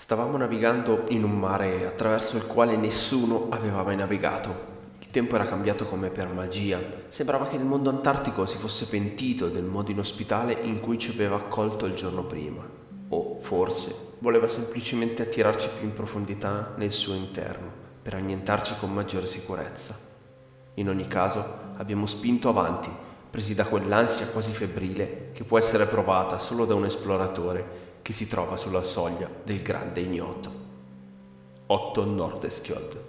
Stavamo navigando in un mare attraverso il quale nessuno aveva mai navigato. Il tempo era cambiato come per magia. Sembrava che il mondo antartico si fosse pentito del modo inospitale in cui ci aveva accolto il giorno prima. O forse voleva semplicemente attirarci più in profondità nel suo interno, per annientarci con maggiore sicurezza. In ogni caso, abbiamo spinto avanti, presi da quell'ansia quasi febbrile che può essere provata solo da un esploratore che si trova sulla soglia del grande ignoto. Otto Nordeskjold.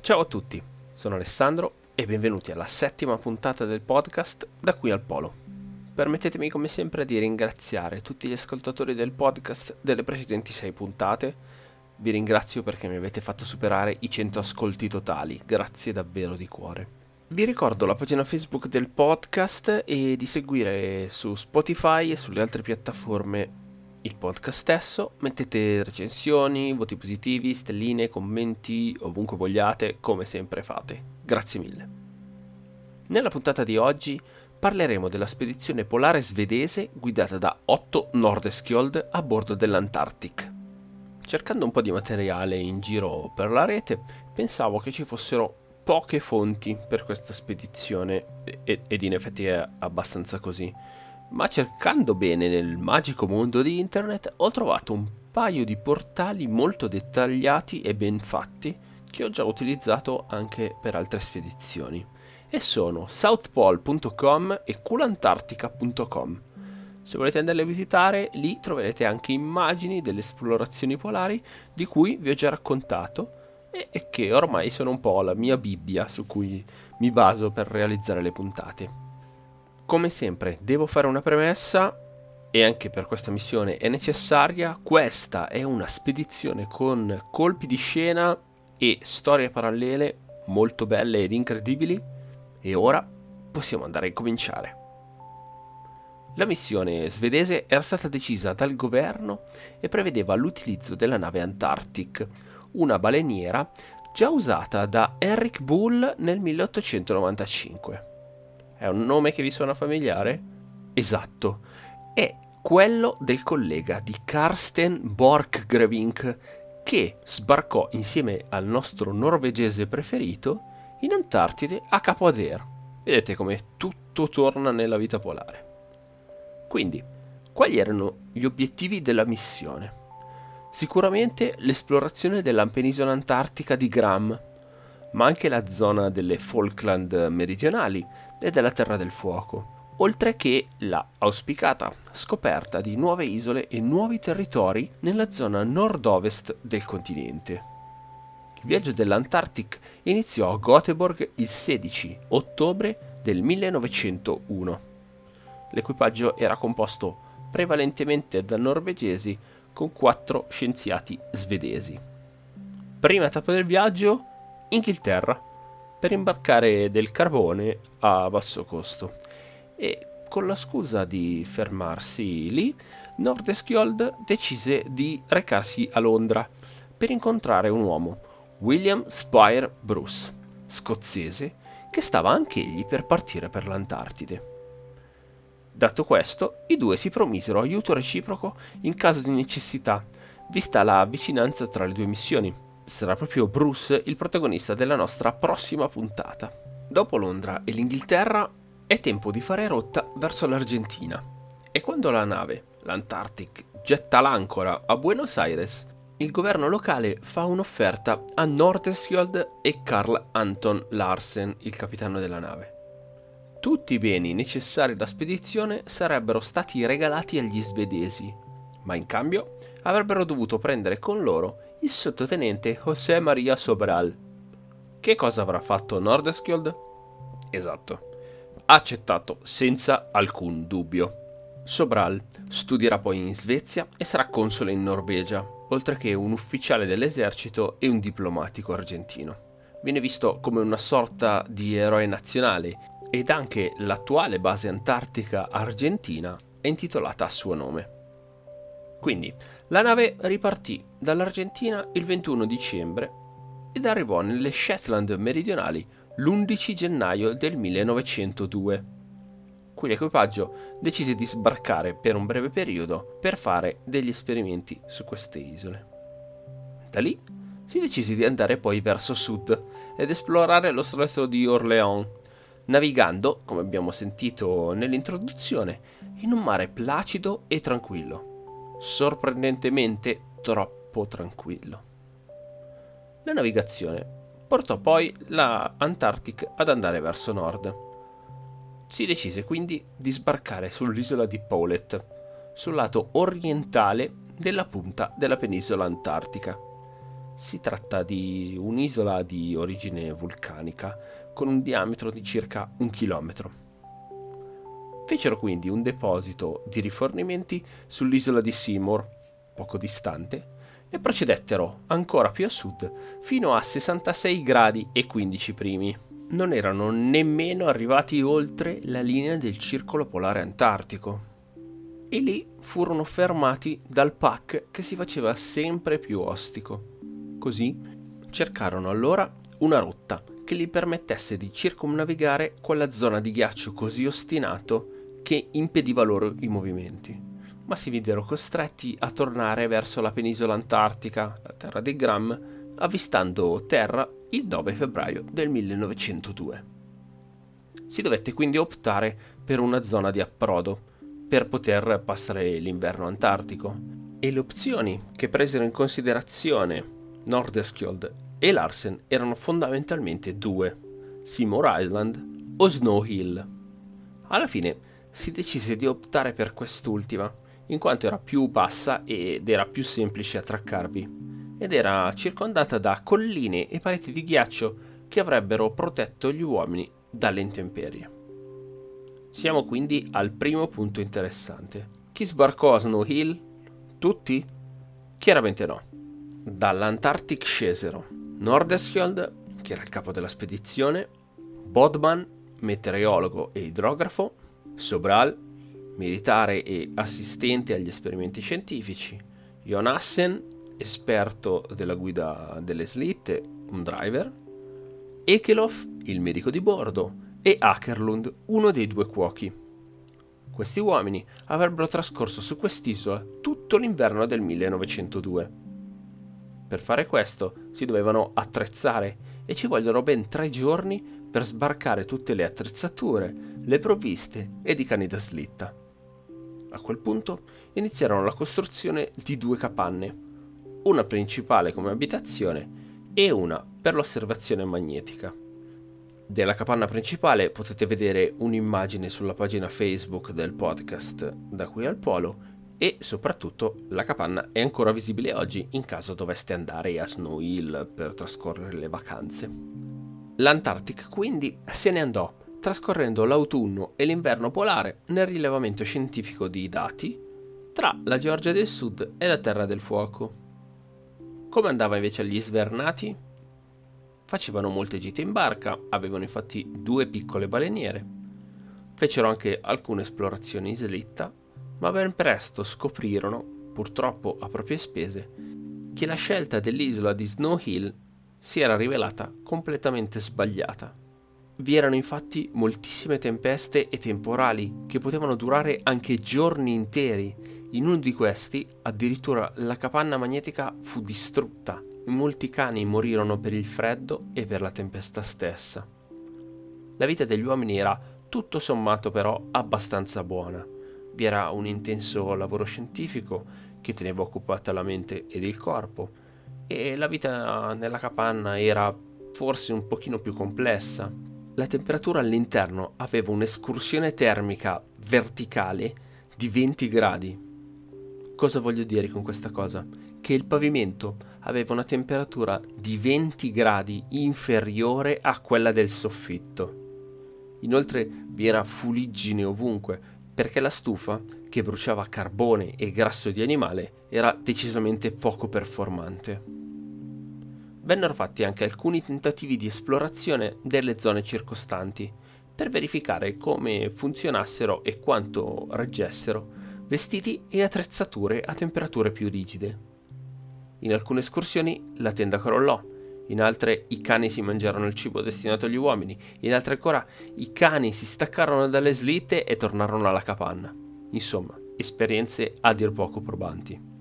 Ciao a tutti, sono Alessandro e benvenuti alla settima puntata del podcast Da qui al Polo. Permettetemi come sempre di ringraziare tutti gli ascoltatori del podcast delle precedenti sei puntate. Vi ringrazio perché mi avete fatto superare i 100 ascolti totali, grazie davvero di cuore. Vi ricordo la pagina Facebook del podcast e di seguire su Spotify e sulle altre piattaforme il podcast stesso, mettete recensioni, voti positivi, stelline, commenti, ovunque vogliate, come sempre fate. Grazie mille. Nella puntata di oggi parleremo della spedizione polare svedese guidata da Otto Nordeskjold a bordo dell'Antarctic. Cercando un po' di materiale in giro per la rete, pensavo che ci fossero poche fonti per questa spedizione ed in effetti è abbastanza così ma cercando bene nel magico mondo di internet ho trovato un paio di portali molto dettagliati e ben fatti che ho già utilizzato anche per altre spedizioni e sono southpole.com e culantartica.com. Se volete andare a visitare, lì troverete anche immagini delle esplorazioni polari di cui vi ho già raccontato e che ormai sono un po' la mia Bibbia su cui mi baso per realizzare le puntate. Come sempre, devo fare una premessa e anche per questa missione è necessaria. Questa è una spedizione con colpi di scena e storie parallele molto belle ed incredibili e ora possiamo andare a cominciare. La missione svedese era stata decisa dal governo e prevedeva l'utilizzo della nave Antarctic, una baleniera già usata da Eric Bull nel 1895. È un nome che vi suona familiare? Esatto, è quello del collega di Karsten Borchgrevink che sbarcò insieme al nostro norvegese preferito in Antartide a Capo Adair. Vedete come tutto torna nella vita polare. Quindi, quali erano gli obiettivi della missione? Sicuramente l'esplorazione della penisola antartica di Gram, ma anche la zona delle Falkland meridionali e della Terra del Fuoco, oltre che la auspicata scoperta di nuove isole e nuovi territori nella zona nord-ovest del continente. Il viaggio dell'Antarctic iniziò a Göteborg il 16 ottobre del 1901. L'equipaggio era composto prevalentemente da norvegesi con quattro scienziati svedesi. Prima tappa del viaggio, Inghilterra, per imbarcare del carbone a basso costo. E con la scusa di fermarsi lì, Nordeskjold decise di recarsi a Londra per incontrare un uomo, William Spire Bruce, scozzese, che stava anch'egli per partire per l'Antartide. Dato questo, i due si promisero aiuto reciproco in caso di necessità, vista la vicinanza tra le due missioni sarà proprio Bruce il protagonista della nostra prossima puntata. Dopo Londra e l'Inghilterra è tempo di fare rotta verso l'Argentina. E quando la nave, l'Antarctic, getta l'ancora a Buenos Aires, il governo locale fa un'offerta a Nordeskjold e Carl Anton Larsen, il capitano della nave. Tutti i beni necessari alla spedizione sarebbero stati regalati agli svedesi, ma in cambio avrebbero dovuto prendere con loro il sottotenente José Maria Sobral. Che cosa avrà fatto Nordeskjold? Esatto, ha accettato senza alcun dubbio. Sobral studierà poi in Svezia e sarà console in Norvegia, oltre che un ufficiale dell'esercito e un diplomatico argentino. Viene visto come una sorta di eroe nazionale ed anche l'attuale base antartica argentina è intitolata a suo nome. Quindi la nave ripartì dall'Argentina il 21 dicembre ed arrivò nelle Shetland meridionali l'11 gennaio del 1902. Qui l'equipaggio decise di sbarcare per un breve periodo per fare degli esperimenti su queste isole. Da lì si decise di andare poi verso sud ed esplorare lo stretto di Orléans, navigando, come abbiamo sentito nell'introduzione, in un mare placido e tranquillo, sorprendentemente troppo tranquillo. La navigazione portò poi la Antarctic ad andare verso nord. Si decise quindi di sbarcare sull'isola di Paulet, sul lato orientale della punta della penisola antartica. Si tratta di un'isola di origine vulcanica con un diametro di circa un chilometro. Fecero quindi un deposito di rifornimenti sull'isola di Seymour, poco distante, e procedettero ancora più a sud fino a 66 gradi e 15 primi. Non erano nemmeno arrivati oltre la linea del circolo polare antartico. E lì furono fermati dal pack che si faceva sempre più ostico. Così cercarono allora una rotta che gli permettesse di circumnavigare quella zona di ghiaccio così ostinato che impediva loro i movimenti. Ma si videro costretti a tornare verso la penisola antartica, la terra dei Gram, avvistando terra il 9 febbraio del 1902. Si dovette quindi optare per una zona di approdo per poter passare l'inverno antartico e le opzioni che presero in considerazione Nordeskjold e Larsen erano fondamentalmente due, Seymour Island o Snow Hill. Alla fine si decise di optare per quest'ultima, in quanto era più bassa ed era più semplice attraccarvi, ed era circondata da colline e pareti di ghiaccio che avrebbero protetto gli uomini dalle intemperie. Siamo quindi al primo punto interessante. Chi sbarcò a Snow Hill? Tutti? Chiaramente no. Dall'Antartic scesero Nordeskjold, che era il capo della spedizione, Bodman, meteorologo e idrografo, Sobral, militare e assistente agli esperimenti scientifici, Jonassen, esperto della guida delle slitte, un driver, Ekelov, il medico di bordo, e Akerlund, uno dei due cuochi. Questi uomini avrebbero trascorso su quest'isola tutto l'inverno del 1902 per fare questo si dovevano attrezzare e ci vogliono ben tre giorni per sbarcare tutte le attrezzature, le provviste ed i cani da slitta. A quel punto iniziarono la costruzione di due capanne, una principale come abitazione e una per l'osservazione magnetica. Della capanna principale potete vedere un'immagine sulla pagina Facebook del podcast Da qui al Polo e soprattutto la capanna è ancora visibile oggi in caso doveste andare a Snow Hill per trascorrere le vacanze. L'Antarctic quindi se ne andò, trascorrendo l'autunno e l'inverno polare nel rilevamento scientifico di dati tra la Georgia del Sud e la Terra del Fuoco. Come andava invece agli svernati? Facevano molte gite in barca, avevano infatti due piccole baleniere. Fecero anche alcune esplorazioni in slitta ma ben presto scoprirono, purtroppo a proprie spese, che la scelta dell'isola di Snow Hill si era rivelata completamente sbagliata. Vi erano infatti moltissime tempeste e temporali che potevano durare anche giorni interi. In uno di questi addirittura la capanna magnetica fu distrutta e molti cani morirono per il freddo e per la tempesta stessa. La vita degli uomini era tutto sommato però abbastanza buona vi era un intenso lavoro scientifico che teneva occupata la mente ed il corpo e la vita nella capanna era forse un pochino più complessa. La temperatura all'interno aveva un'escursione termica verticale di 20 gradi. Cosa voglio dire con questa cosa? Che il pavimento aveva una temperatura di 20 gradi inferiore a quella del soffitto. Inoltre vi era fuliggine ovunque, perché la stufa, che bruciava carbone e grasso di animale, era decisamente poco performante. Vennero fatti anche alcuni tentativi di esplorazione delle zone circostanti, per verificare come funzionassero e quanto reggessero vestiti e attrezzature a temperature più rigide. In alcune escursioni la tenda crollò in altre i cani si mangiarono il cibo destinato agli uomini, in altre ancora i cani si staccarono dalle slitte e tornarono alla capanna. Insomma, esperienze a dir poco probanti.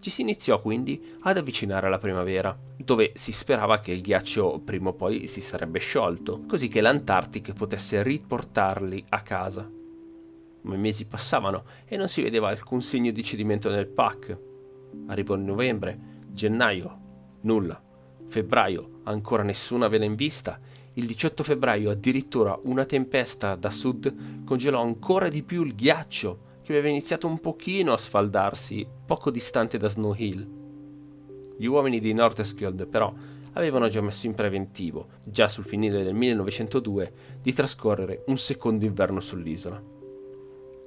Ci si iniziò quindi ad avvicinare alla primavera, dove si sperava che il ghiaccio prima o poi si sarebbe sciolto, così che l'Antartic potesse riportarli a casa. Ma i mesi passavano e non si vedeva alcun segno di cedimento nel pack. Arrivò novembre, gennaio, nulla. Febbraio, ancora nessuna vela in vista. Il 18 febbraio addirittura una tempesta da sud congelò ancora di più il ghiaccio che aveva iniziato un pochino a sfaldarsi poco distante da Snow Hill. Gli uomini di Nordenskjöld però avevano già messo in preventivo, già sul finire del 1902, di trascorrere un secondo inverno sull'isola.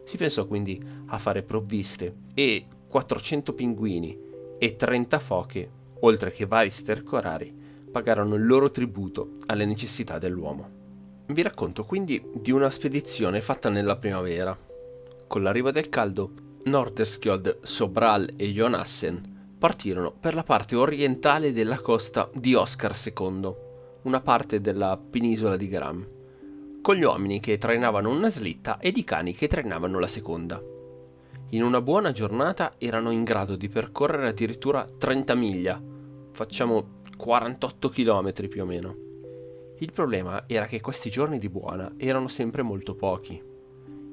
Si pensò quindi a fare provviste e 400 pinguini e 30 foche, oltre che vari stercorari, pagarono il loro tributo alle necessità dell'uomo. Vi racconto quindi di una spedizione fatta nella primavera. Con l'arrivo del caldo, Norderskjold, Sobral e Jonassen partirono per la parte orientale della costa di Oscar II, una parte della penisola di Gram con gli uomini che trainavano una slitta ed i cani che trainavano la seconda. In una buona giornata erano in grado di percorrere addirittura 30 miglia, facciamo 48 km più o meno. Il problema era che questi giorni di buona erano sempre molto pochi.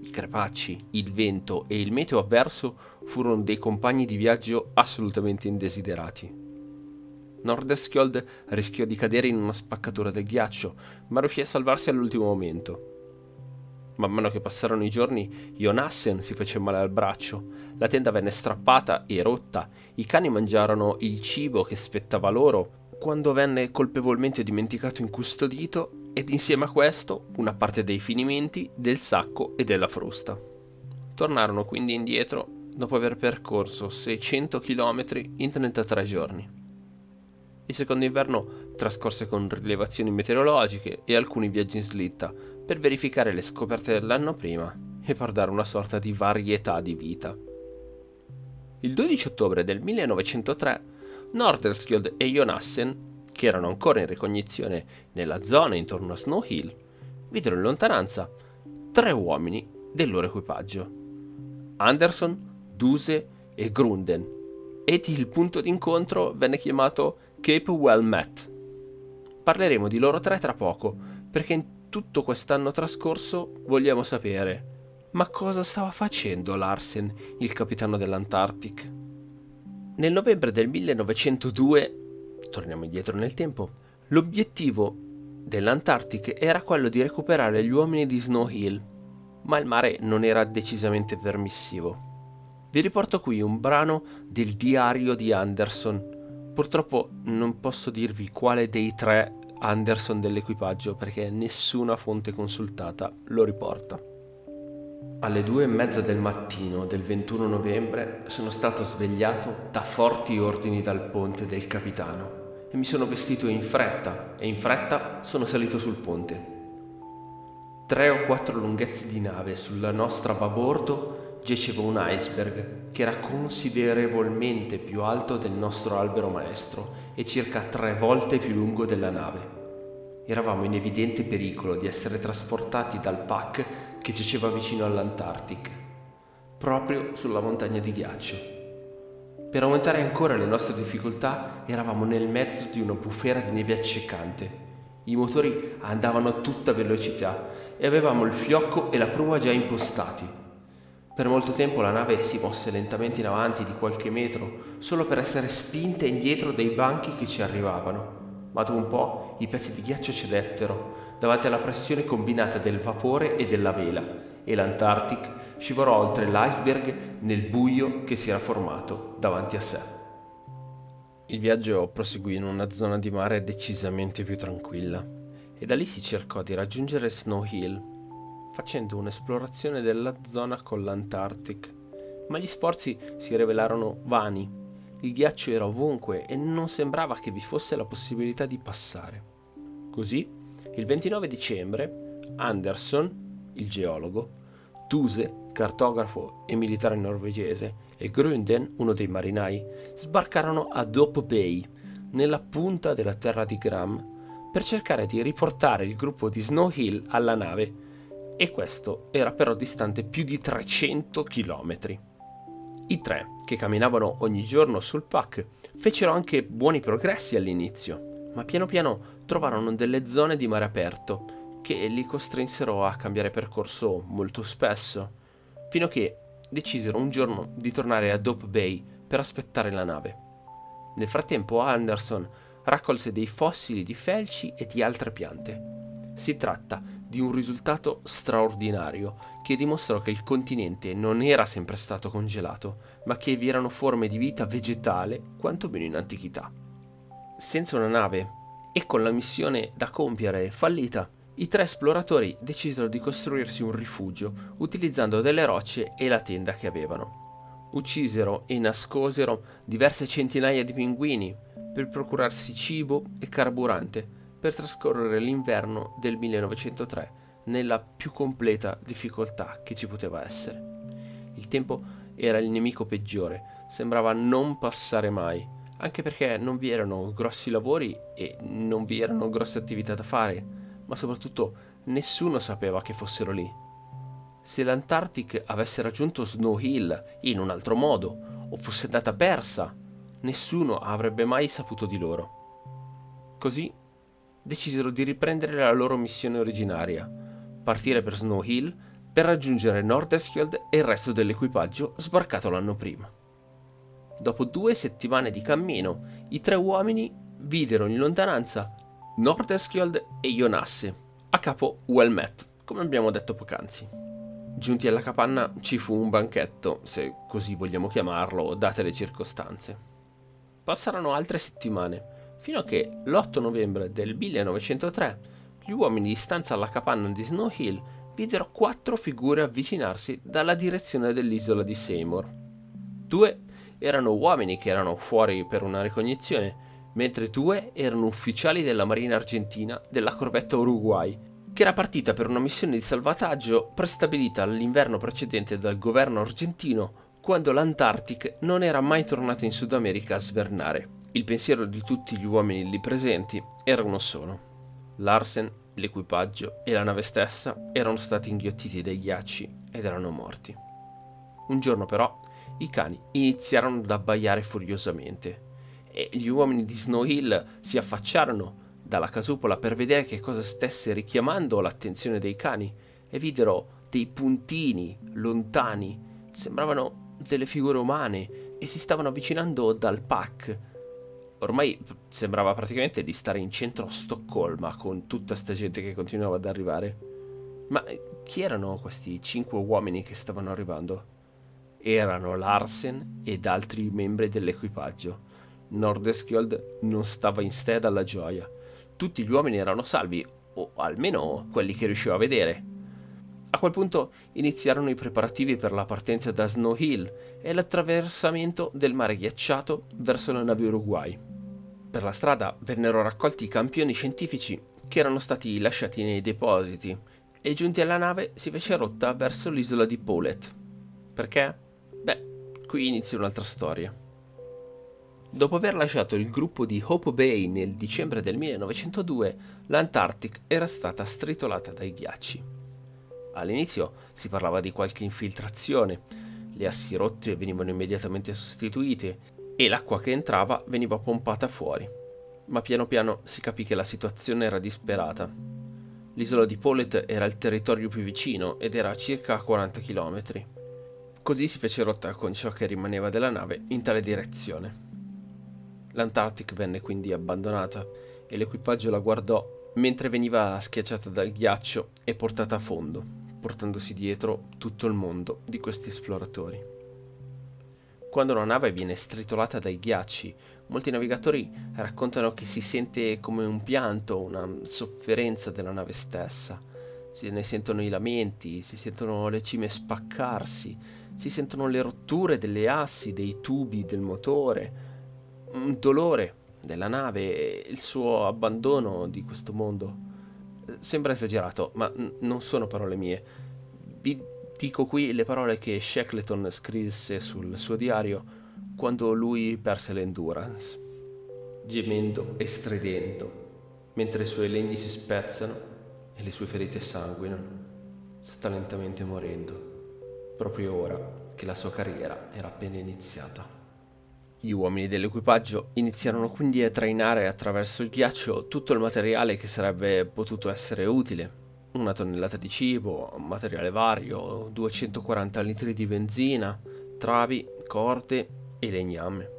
I crepacci, il vento e il meteo avverso furono dei compagni di viaggio assolutamente indesiderati. Norderskjold rischiò di cadere in una spaccatura del ghiaccio, ma riuscì a salvarsi all'ultimo momento. Man mano che passarono i giorni, Jonassen si fece male al braccio, la tenda venne strappata e rotta, i cani mangiarono il cibo che spettava loro, quando venne colpevolmente dimenticato incustodito ed insieme a questo una parte dei finimenti, del sacco e della frusta. Tornarono quindi indietro dopo aver percorso 600 km in 33 giorni. Il secondo inverno trascorse con rilevazioni meteorologiche e alcuni viaggi in slitta per verificare le scoperte dell'anno prima e per dare una sorta di varietà di vita. Il 12 ottobre del 1903 Norderskjold e Jonassen, che erano ancora in ricognizione nella zona intorno a Snow Hill, videro in lontananza tre uomini del loro equipaggio, Anderson, Duse e Grunden, ed il punto d'incontro venne chiamato Cape Well Met. Parleremo di loro tre tra poco, perché in tutto quest'anno trascorso vogliamo sapere ma cosa stava facendo Larsen, il capitano dell'Antarctic? Nel novembre del 1902, torniamo indietro nel tempo, l'obiettivo dell'Antarctic era quello di recuperare gli uomini di Snow Hill, ma il mare non era decisamente permissivo. Vi riporto qui un brano del diario di Anderson, Purtroppo non posso dirvi quale dei tre Anderson dell'equipaggio perché nessuna fonte consultata lo riporta. Alle due e mezza del mattino del 21 novembre sono stato svegliato da forti ordini dal ponte del capitano e mi sono vestito in fretta e in fretta sono salito sul ponte. Tre o quattro lunghezze di nave sulla nostra babordo giaceva un iceberg che era considerevolmente più alto del nostro albero maestro e circa tre volte più lungo della nave. Eravamo in evidente pericolo di essere trasportati dal pack che giaceva vicino all'Antartic, proprio sulla montagna di ghiaccio. Per aumentare ancora le nostre difficoltà eravamo nel mezzo di una bufera di neve accecante. I motori andavano a tutta velocità e avevamo il fiocco e la prua già impostati. Per molto tempo la nave si mosse lentamente in avanti di qualche metro, solo per essere spinta indietro dai banchi che ci arrivavano. Ma dopo un po' i pezzi di ghiaccio cedettero davanti alla pressione combinata del vapore e della vela, e l'Antarctic scivolò oltre l'iceberg nel buio che si era formato davanti a sé. Il viaggio proseguì in una zona di mare decisamente più tranquilla, e da lì si cercò di raggiungere Snow Hill, facendo un'esplorazione della zona con l'Antartic, ma gli sforzi si rivelarono vani. Il ghiaccio era ovunque e non sembrava che vi fosse la possibilità di passare. Così, il 29 dicembre, Anderson, il geologo, Duse, cartografo e militare norvegese, e Grunden, uno dei marinai, sbarcarono a Dope Bay, nella punta della terra di Gram, per cercare di riportare il gruppo di Snow Hill alla nave e questo era però distante più di 300 km. I tre, che camminavano ogni giorno sul pack, fecero anche buoni progressi all'inizio, ma piano piano trovarono delle zone di mare aperto che li costrinsero a cambiare percorso molto spesso, fino a che decisero un giorno di tornare a Dope Bay per aspettare la nave. Nel frattempo Anderson raccolse dei fossili di felci e di altre piante. Si tratta di un risultato straordinario che dimostrò che il continente non era sempre stato congelato, ma che vi erano forme di vita vegetale quantomeno in antichità. Senza una nave e con la missione da compiere fallita, i tre esploratori decisero di costruirsi un rifugio utilizzando delle rocce e la tenda che avevano. Uccisero e nascosero diverse centinaia di pinguini per procurarsi cibo e carburante per trascorrere l'inverno del 1903 nella più completa difficoltà che ci poteva essere. Il tempo era il nemico peggiore, sembrava non passare mai, anche perché non vi erano grossi lavori e non vi erano grosse attività da fare, ma soprattutto nessuno sapeva che fossero lì. Se l'Antartic avesse raggiunto Snow Hill in un altro modo, o fosse andata persa, nessuno avrebbe mai saputo di loro. Così decisero di riprendere la loro missione originaria, partire per Snow Hill per raggiungere Norderskjold e il resto dell'equipaggio sbarcato l'anno prima. Dopo due settimane di cammino, i tre uomini videro in lontananza Norderskjold e Jonasse, a capo Wellmet, come abbiamo detto poc'anzi. Giunti alla capanna ci fu un banchetto, se così vogliamo chiamarlo, date le circostanze. Passarono altre settimane, fino a che l'8 novembre del 1903 gli uomini di stanza alla capanna di Snow Hill videro quattro figure avvicinarsi dalla direzione dell'isola di Seymour. Due erano uomini che erano fuori per una ricognizione, mentre due erano ufficiali della Marina Argentina della corvetta Uruguay, che era partita per una missione di salvataggio prestabilita l'inverno precedente dal governo argentino quando l'Antartic non era mai tornato in Sud America a svernare. Il pensiero di tutti gli uomini lì presenti era uno solo. Larsen, l'equipaggio e la nave stessa erano stati inghiottiti dai ghiacci ed erano morti. Un giorno però i cani iniziarono ad abbaiare furiosamente e gli uomini di Snow Hill si affacciarono dalla casupola per vedere che cosa stesse richiamando l'attenzione dei cani e videro dei puntini lontani, sembravano delle figure umane e si stavano avvicinando dal pack. Ormai sembrava praticamente di stare in centro a Stoccolma con tutta sta gente che continuava ad arrivare. Ma chi erano questi cinque uomini che stavano arrivando? erano Larsen ed altri membri dell'equipaggio. Nordeskjold non stava in sé dalla gioia. Tutti gli uomini erano salvi, o almeno quelli che riusciva a vedere. A quel punto iniziarono i preparativi per la partenza da Snow Hill e l'attraversamento del mare ghiacciato verso la nave Uruguay. Per la strada vennero raccolti i campioni scientifici che erano stati lasciati nei depositi e giunti alla nave si fece rotta verso l'isola di Paulet. Perché? Beh, qui inizia un'altra storia. Dopo aver lasciato il gruppo di Hope Bay nel dicembre del 1902, l'Antarctic era stata stritolata dai ghiacci. All'inizio si parlava di qualche infiltrazione, le assi rotte venivano immediatamente sostituite e l'acqua che entrava veniva pompata fuori. Ma piano piano si capì che la situazione era disperata. L'isola di Paulet era il territorio più vicino ed era a circa 40 chilometri. Così si fece rotta con ciò che rimaneva della nave in tale direzione. L'Antarctic venne quindi abbandonata e l'equipaggio la guardò mentre veniva schiacciata dal ghiaccio e portata a fondo, portandosi dietro tutto il mondo di questi esploratori. Quando una nave viene stritolata dai ghiacci, molti navigatori raccontano che si sente come un pianto, una sofferenza della nave stessa. Se ne sentono i lamenti, si sentono le cime spaccarsi, si sentono le rotture delle assi, dei tubi del motore, un dolore della nave e il suo abbandono di questo mondo. Sembra esagerato, ma n- non sono parole mie. Vi dico qui le parole che Shackleton scrisse sul suo diario quando lui perse l'endurance. Gemendo e stridendo, mentre i suoi legni si spezzano e le sue ferite sanguinano, sta lentamente morendo proprio ora che la sua carriera era appena iniziata. Gli uomini dell'equipaggio iniziarono quindi a trainare attraverso il ghiaccio tutto il materiale che sarebbe potuto essere utile. Una tonnellata di cibo, materiale vario, 240 litri di benzina, travi, corde e legname.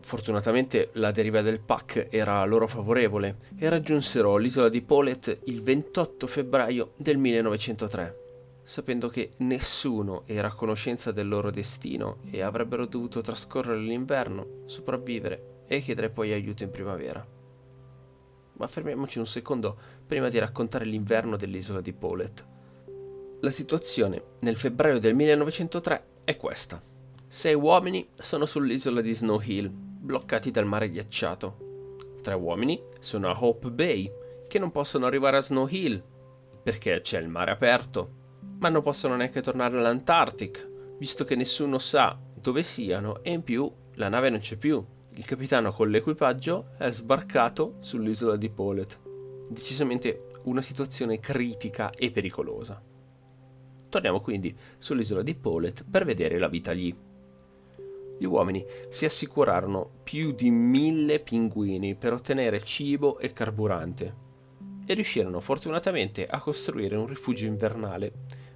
Fortunatamente la deriva del pack era loro favorevole e raggiunsero l'isola di Paulet il 28 febbraio del 1903, sapendo che nessuno era a conoscenza del loro destino e avrebbero dovuto trascorrere l'inverno, sopravvivere e chiedere poi aiuto in primavera. Ma fermiamoci un secondo prima di raccontare l'inverno dell'isola di Paulet. La situazione nel febbraio del 1903 è questa. Sei uomini sono sull'isola di Snow Hill, bloccati dal mare ghiacciato. Tre uomini sono a Hope Bay, che non possono arrivare a Snow Hill, perché c'è il mare aperto, ma non possono neanche tornare all'Antartic, visto che nessuno sa dove siano e in più la nave non c'è più. Il capitano con l'equipaggio è sbarcato sull'isola di Paulet. Decisamente una situazione critica e pericolosa. Torniamo quindi sull'isola di Paulet per vedere la vita lì. Gli uomini si assicurarono più di mille pinguini per ottenere cibo e carburante e riuscirono fortunatamente a costruire un rifugio invernale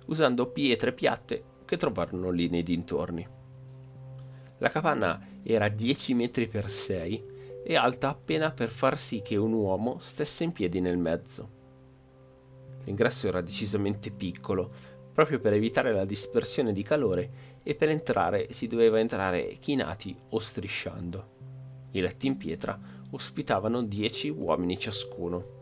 usando pietre piatte che trovarono lì nei dintorni. La capanna era 10 metri per 6 e alta appena per far sì che un uomo stesse in piedi nel mezzo. L'ingresso era decisamente piccolo, proprio per evitare la dispersione di calore e per entrare si doveva entrare chinati o strisciando. I letti in pietra ospitavano dieci uomini ciascuno.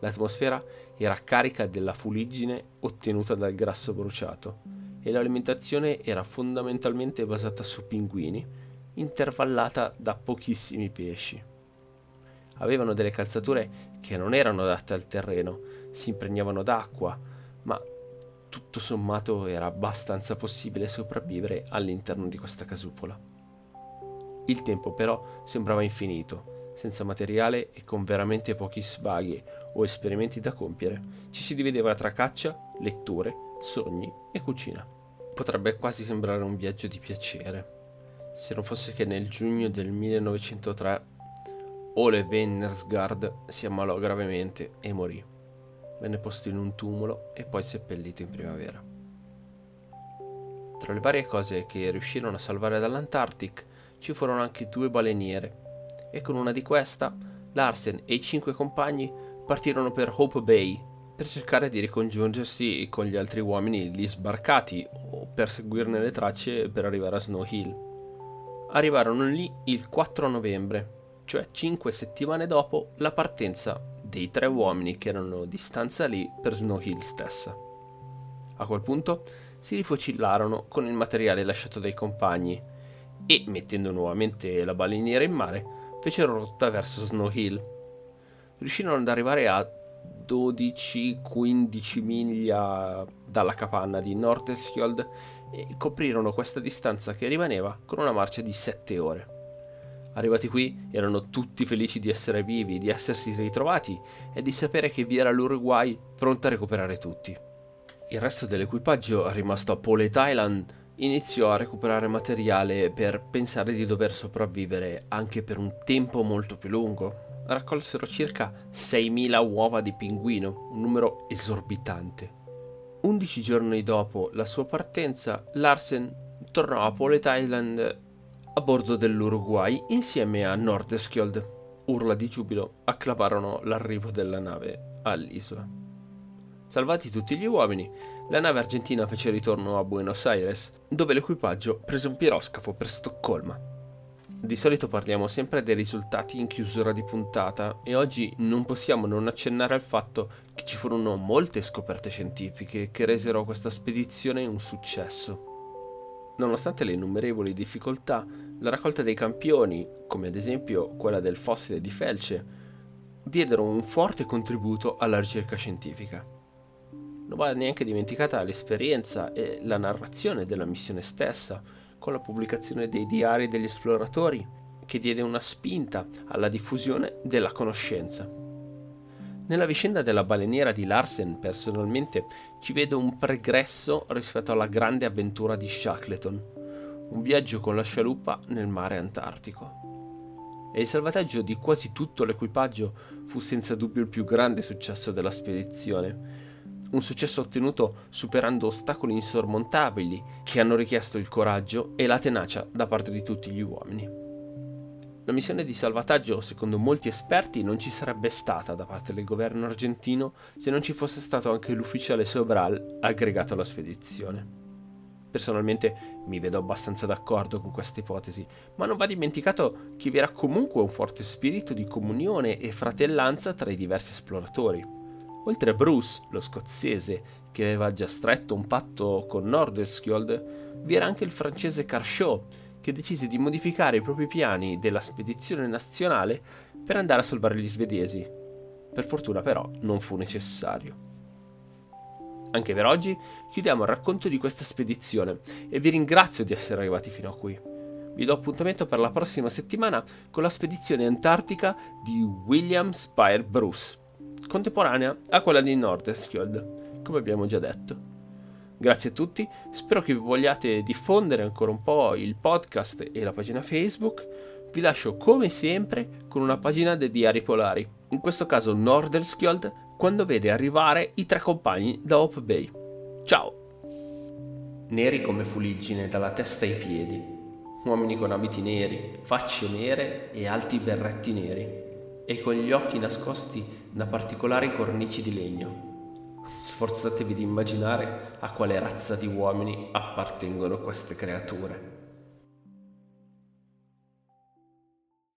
L'atmosfera era carica della fuliggine ottenuta dal grasso bruciato e l'alimentazione era fondamentalmente basata su pinguini, intervallata da pochissimi pesci. Avevano delle calzature che non erano adatte al terreno, si impregnavano d'acqua, ma tutto sommato era abbastanza possibile sopravvivere all'interno di questa casupola. Il tempo però sembrava infinito, senza materiale e con veramente pochi svaghi o esperimenti da compiere. Ci si divideva tra caccia, letture, sogni e cucina. Potrebbe quasi sembrare un viaggio di piacere, se non fosse che nel giugno del 1903 Ole Wennersgard si ammalò gravemente e morì venne posto in un tumulo e poi seppellito in primavera. Tra le varie cose che riuscirono a salvare dall'Antartic ci furono anche due baleniere e con una di queste Larsen e i cinque compagni partirono per Hope Bay per cercare di ricongiungersi con gli altri uomini lì sbarcati o per seguirne le tracce per arrivare a Snow Hill. Arrivarono lì il 4 novembre, cioè cinque settimane dopo la partenza dei tre uomini che erano di stanza lì per Snow Hill stessa. A quel punto si rifocillarono con il materiale lasciato dai compagni e, mettendo nuovamente la baleniera in mare, fecero rotta verso Snow Hill. Riuscirono ad arrivare a 12-15 miglia dalla capanna di Northeskjold e coprirono questa distanza che rimaneva con una marcia di 7 ore. Arrivati qui erano tutti felici di essere vivi, di essersi ritrovati e di sapere che vi era l'Uruguay pronto a recuperare tutti. Il resto dell'equipaggio, rimasto a Paulet Island, iniziò a recuperare materiale per pensare di dover sopravvivere anche per un tempo molto più lungo. Raccolsero circa 6.000 uova di pinguino, un numero esorbitante. 11 giorni dopo la sua partenza, Larsen tornò a Paulet Island a bordo dell'Uruguay insieme a Nordeskjold. Urla di giubilo acclamarono l'arrivo della nave all'isola. Salvati tutti gli uomini, la nave argentina fece ritorno a Buenos Aires, dove l'equipaggio prese un piroscafo per Stoccolma. Di solito parliamo sempre dei risultati in chiusura di puntata e oggi non possiamo non accennare al fatto che ci furono molte scoperte scientifiche che resero questa spedizione un successo. Nonostante le innumerevoli difficoltà, la raccolta dei campioni, come ad esempio quella del fossile di Felce, diedero un forte contributo alla ricerca scientifica. Non va neanche dimenticata l'esperienza e la narrazione della missione stessa, con la pubblicazione dei diari degli esploratori, che diede una spinta alla diffusione della conoscenza. Nella vicenda della baleniera di Larsen personalmente ci vede un pregresso rispetto alla grande avventura di Shackleton, un viaggio con la scialuppa nel mare Antartico. E il salvataggio di quasi tutto l'equipaggio fu senza dubbio il più grande successo della spedizione, un successo ottenuto superando ostacoli insormontabili che hanno richiesto il coraggio e la tenacia da parte di tutti gli uomini. La missione di salvataggio, secondo molti esperti, non ci sarebbe stata da parte del governo argentino se non ci fosse stato anche l'ufficiale Sobral aggregato alla spedizione. Personalmente mi vedo abbastanza d'accordo con questa ipotesi, ma non va dimenticato che vi era comunque un forte spirito di comunione e fratellanza tra i diversi esploratori. Oltre a Bruce, lo scozzese, che aveva già stretto un patto con Norderskjold, vi era anche il francese Carshaw, che decise di modificare i propri piani della spedizione nazionale per andare a salvare gli svedesi. Per fortuna però non fu necessario. Anche per oggi chiudiamo il racconto di questa spedizione e vi ringrazio di essere arrivati fino a qui. Vi do appuntamento per la prossima settimana con la spedizione antartica di William Spire Bruce, contemporanea a quella di Nordenskjold, come abbiamo già detto. Grazie a tutti, spero che vogliate diffondere ancora un po' il podcast e la pagina Facebook. Vi lascio come sempre con una pagina dei diari polari, in questo caso Norderskjold, quando vede arrivare i tre compagni da Hope Bay. Ciao! Neri come fuliggine dalla testa ai piedi, uomini con abiti neri, facce nere e alti berretti neri, e con gli occhi nascosti da particolari cornici di legno Sforzatevi di immaginare a quale razza di uomini appartengono queste creature.